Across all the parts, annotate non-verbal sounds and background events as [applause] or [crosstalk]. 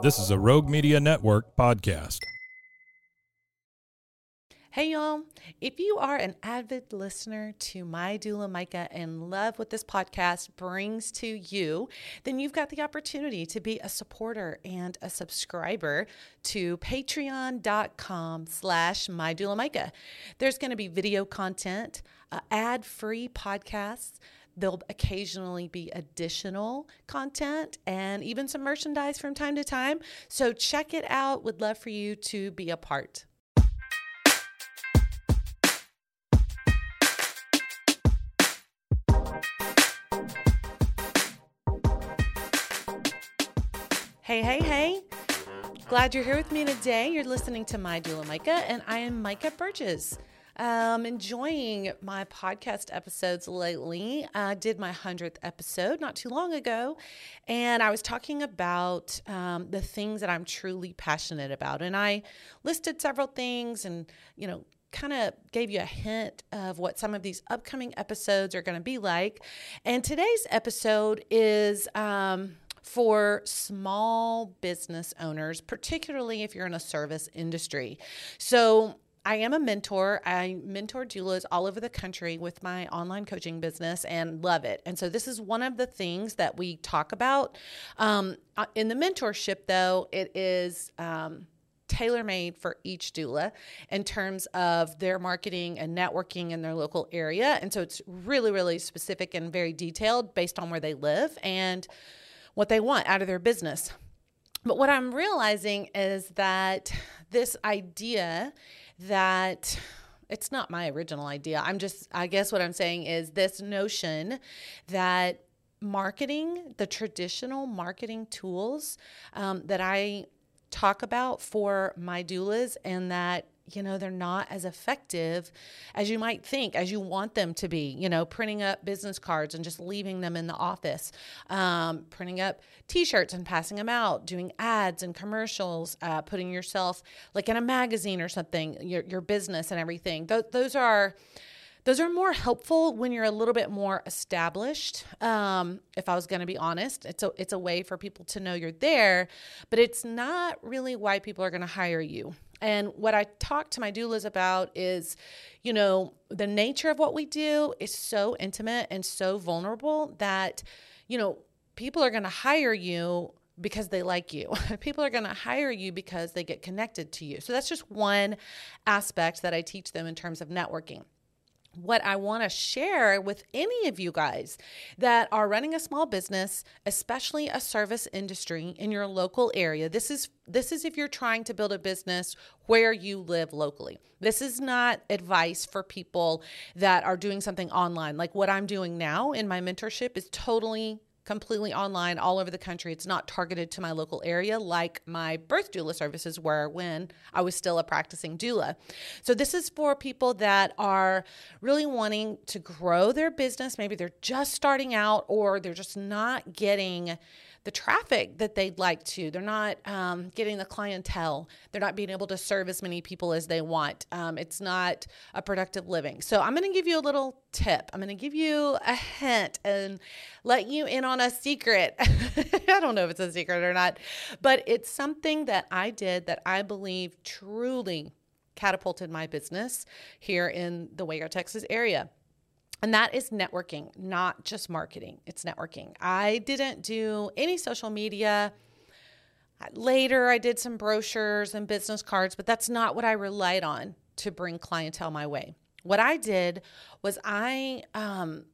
This is a Rogue Media Network podcast. Hey, y'all. If you are an avid listener to My Doula Micah and love what this podcast brings to you, then you've got the opportunity to be a supporter and a subscriber to patreon.com slash My Micah. There's going to be video content, uh, ad-free podcasts, There'll occasionally be additional content and even some merchandise from time to time. So check it out. Would love for you to be a part. Hey, hey, hey. Glad you're here with me today. You're listening to My Doula Micah, and I am Micah Burgess. Um, enjoying my podcast episodes lately. I did my 100th episode not too long ago, and I was talking about um, the things that I'm truly passionate about. And I listed several things and, you know, kind of gave you a hint of what some of these upcoming episodes are going to be like. And today's episode is. Um, for small business owners, particularly if you're in a service industry. So, I am a mentor. I mentor doulas all over the country with my online coaching business and love it. And so, this is one of the things that we talk about. Um, uh, in the mentorship, though, it is. Um, tailor made for each doula in terms of their marketing and networking in their local area. And so it's really, really specific and very detailed based on where they live and what they want out of their business. But what I'm realizing is that this idea that it's not my original idea. I'm just, I guess what I'm saying is this notion that marketing, the traditional marketing tools um, that I talk about for my doulas and that you know they're not as effective as you might think as you want them to be you know printing up business cards and just leaving them in the office um, printing up t-shirts and passing them out doing ads and commercials uh, putting yourself like in a magazine or something your, your business and everything Th- those are those are more helpful when you're a little bit more established. Um, if I was going to be honest, it's a it's a way for people to know you're there, but it's not really why people are going to hire you. And what I talk to my doulas about is, you know, the nature of what we do is so intimate and so vulnerable that, you know, people are going to hire you because they like you. [laughs] People are going to hire you because they get connected to you. So that's just one aspect that I teach them in terms of networking what I want to share with any of you guys that are running a small business, especially a service industry in your local area. This is this is if you're trying to build a business where you live locally. This is not advice for people that are doing something online. Like what I'm doing now in my mentorship is totally completely online all over the country. It's not targeted to my local area like my birth doula services were when I was still a practicing doula. So, this is for people that are really wanting to grow their business. Maybe they're just starting out or they're just not getting the traffic that they'd like to. They're not um, getting the clientele. They're not being able to serve as many people as they want. Um, it's not a productive living. So I'm going to give you a little tip. I'm going to give you a hint and let you in on a secret. [laughs] I don't know if it's a secret or not, but it's something that I did that I believe truly catapulted my business here in the Waco, Texas area. And that is networking, not just marketing. It's networking. I didn't do any social media. Later, I did some brochures and business cards, but that's not what I relied on to bring clientele my way. What I did was I um,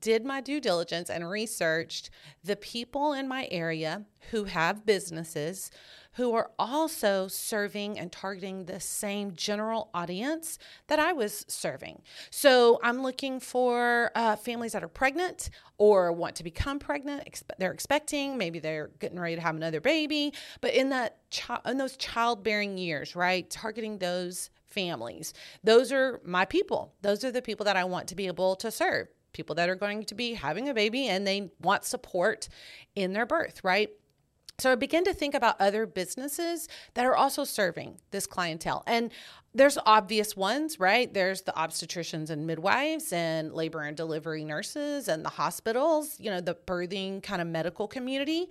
did my due diligence and researched the people in my area who have businesses who are also serving and targeting the same general audience that I was serving. So I'm looking for uh, families that are pregnant or want to become pregnant. Expe- they're expecting, maybe they're getting ready to have another baby, but in that chi- in those childbearing years, right? Targeting those families. Those are my people. Those are the people that I want to be able to serve. People that are going to be having a baby and they want support in their birth, right? So I began to think about other businesses that are also serving this clientele. And there's obvious ones, right? There's the obstetricians and midwives and labor and delivery nurses and the hospitals, you know, the birthing kind of medical community.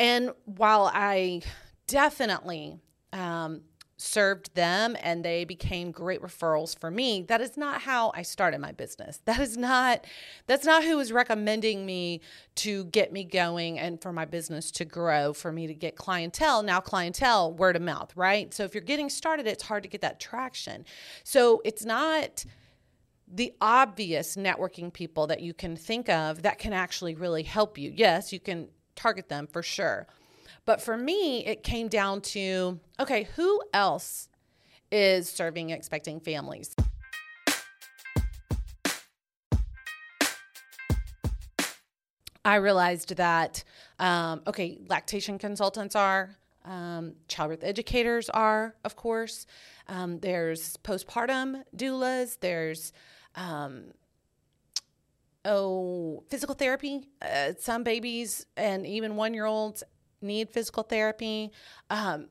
And while I definitely um, served them and they became great referrals for me. That is not how i started my business. [laughs] That is not that's not who was recommending me to get me going and for my business to grow for me to get clientele now clientele word of mouth right? So if you're getting started it's hard to get that traction. So it's not the obvious networking people that you can think of that can actually really help you. Yes you can target them for sure but for me, it came down to okay, who else is serving expecting families? I realized that, um, okay, lactation consultants are, um, childbirth educators are, of course. Um, there's postpartum doulas. There's, um, oh, physical therapy. Uh, some babies and even one year olds need physical therapy. Um,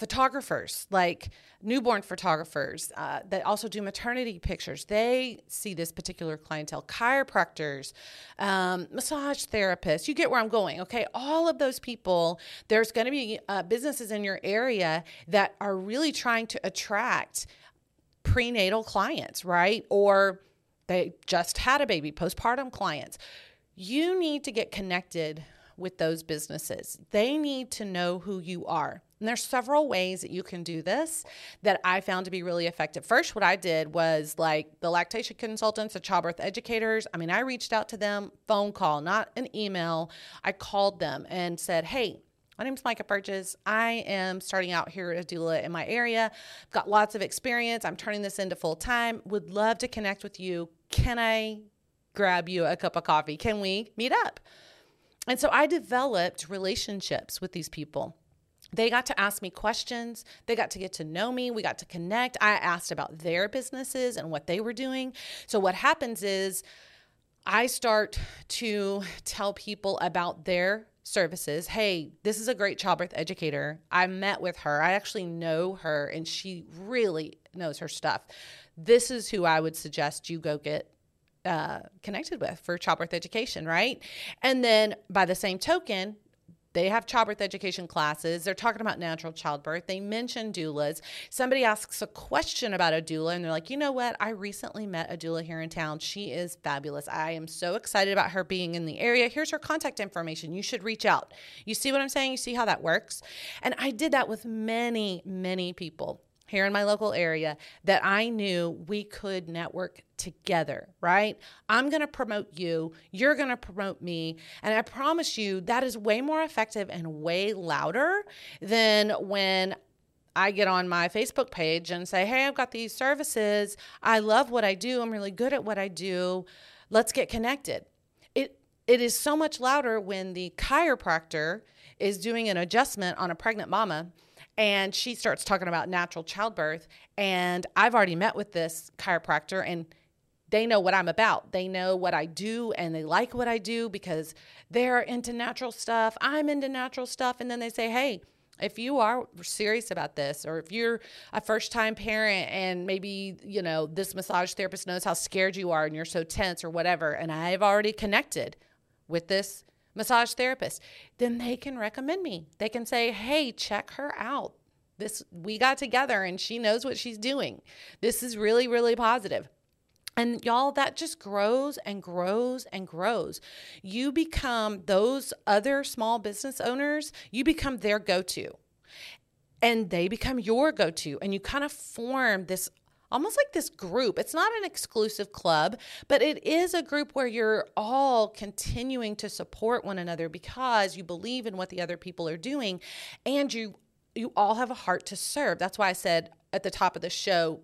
photographers, like newborn photographers uh, that also do maternity pictures, they see this particular clientele. Chiropractors, um, massage therapists, you get where I'm going, okay? All of those people, there's going to be uh, businesses in your area that are really trying to attract prenatal clients, right? Or they just had a baby, postpartum clients. You need to get connected with those businesses. They need to know who you are. And there's several ways that you can do this that I found to be really effective. First, what I did was like the lactation consultants, the childbirth educators. I mean, I reached out to them, phone call, not an email. I called them and said, hey, my name is Micah Burgess. I am starting out here at doula in my area. I've got lots of experience. I'm turning this into full time. Would love to connect with you. Can I grab you a cup of coffee? Can we meet up? And so I developed relationships with these people. They got to ask me questions. They got to get to know me. We got to connect. I asked about their businesses and what they were doing. So, what happens is I start to tell people about their services. Hey, this is a great childbirth educator. I met with her. I actually know her, and she really knows her stuff. This is who I would suggest you go get uh, connected with for childbirth education, right? And then by the same token, they have childbirth education classes. They're talking about natural childbirth. They mention doulas. Somebody asks a question about a doula, and they're like, you know what? I recently met a doula here in town. She is fabulous. I am so excited about her being in the area. Here's her contact information. You should reach out. You see what I'm saying? You see how that works? And I did that with many, many people here in my local area that I knew we could network together, right? I'm going to promote you, you're going to promote me, and I promise you that is way more effective and way louder than when I get on my Facebook page and say, "Hey, I've got these services. I love what I do. I'm really good at what I do. Let's get connected." It it is so much louder when the chiropractor is doing an adjustment on a pregnant mama and she starts talking about natural childbirth and i've already met with this chiropractor and they know what i'm about. They know what i do and they like what i do because they're into natural stuff. I'm into natural stuff. And then they say hey if you are serious about this or if you're a first time parent and maybe you know this massage therapist knows how scared you are and you're so tense or whatever and i've already connected with this massage therapist, then they can recommend me. They can say, "Hey, check her out. This we got together and she knows what she's doing. This is really really positive." And y'all, that just grows and grows and grows. You become those other small business owners, you become their go to. And they become your go to. And you kind of form this almost like this group. It's not an exclusive club, but it is a group where you're all continuing to support one another because you believe in what the other people are doing and you you all have a heart to serve. That's why I said at the top of the show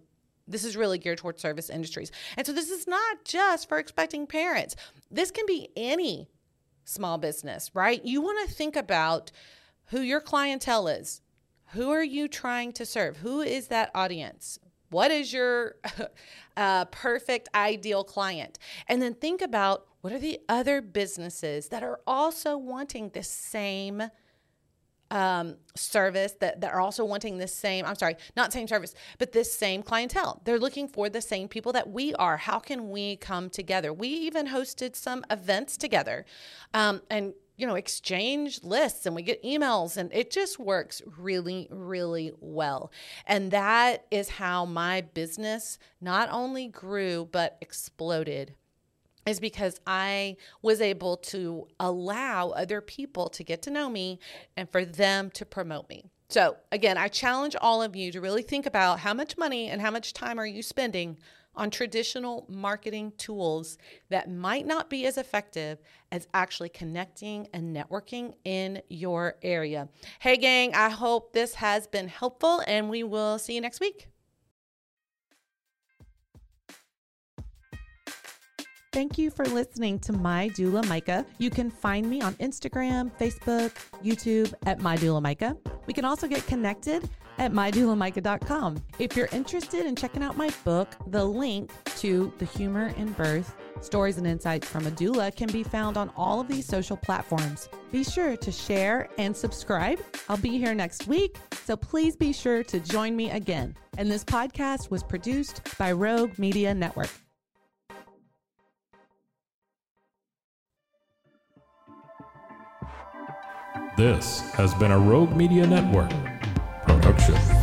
this is really geared towards service industries. And so this is not just for expecting parents. This can be any small business, right? You want to think about who your clientele is. Who are you trying to serve? Who is that audience? What is your [laughs] uh, perfect ideal client? And then think about what are the other businesses that are also wanting the same um, service that, that are also wanting the same, I'm sorry, not same service, but this same clientele. They're looking for the same people that we are. How can we come together? We even hosted some events together um, and, you know, exchange lists and we get emails and it just works really, really well. And that is how my business not only grew, but exploded is because I was able to allow other people to get to know me and for them to promote me. So, again, I challenge all of you to really think about how much money and how much time are you spending on traditional marketing tools that might not be as effective as actually connecting and networking in your area. Hey, gang, I hope this has been helpful and we will see you next week. Thank you for listening to My Doula Micah. You can find me on Instagram, Facebook, YouTube at My Doula Micah. We can also get connected at mydoulamicah.com. If you're interested in checking out my book, the link to The Humor in Birth Stories and Insights from a Doula can be found on all of these social platforms. Be sure to share and subscribe. I'll be here next week, so please be sure to join me again. And this podcast was produced by Rogue Media Network. This has been a Rogue Media Network еще.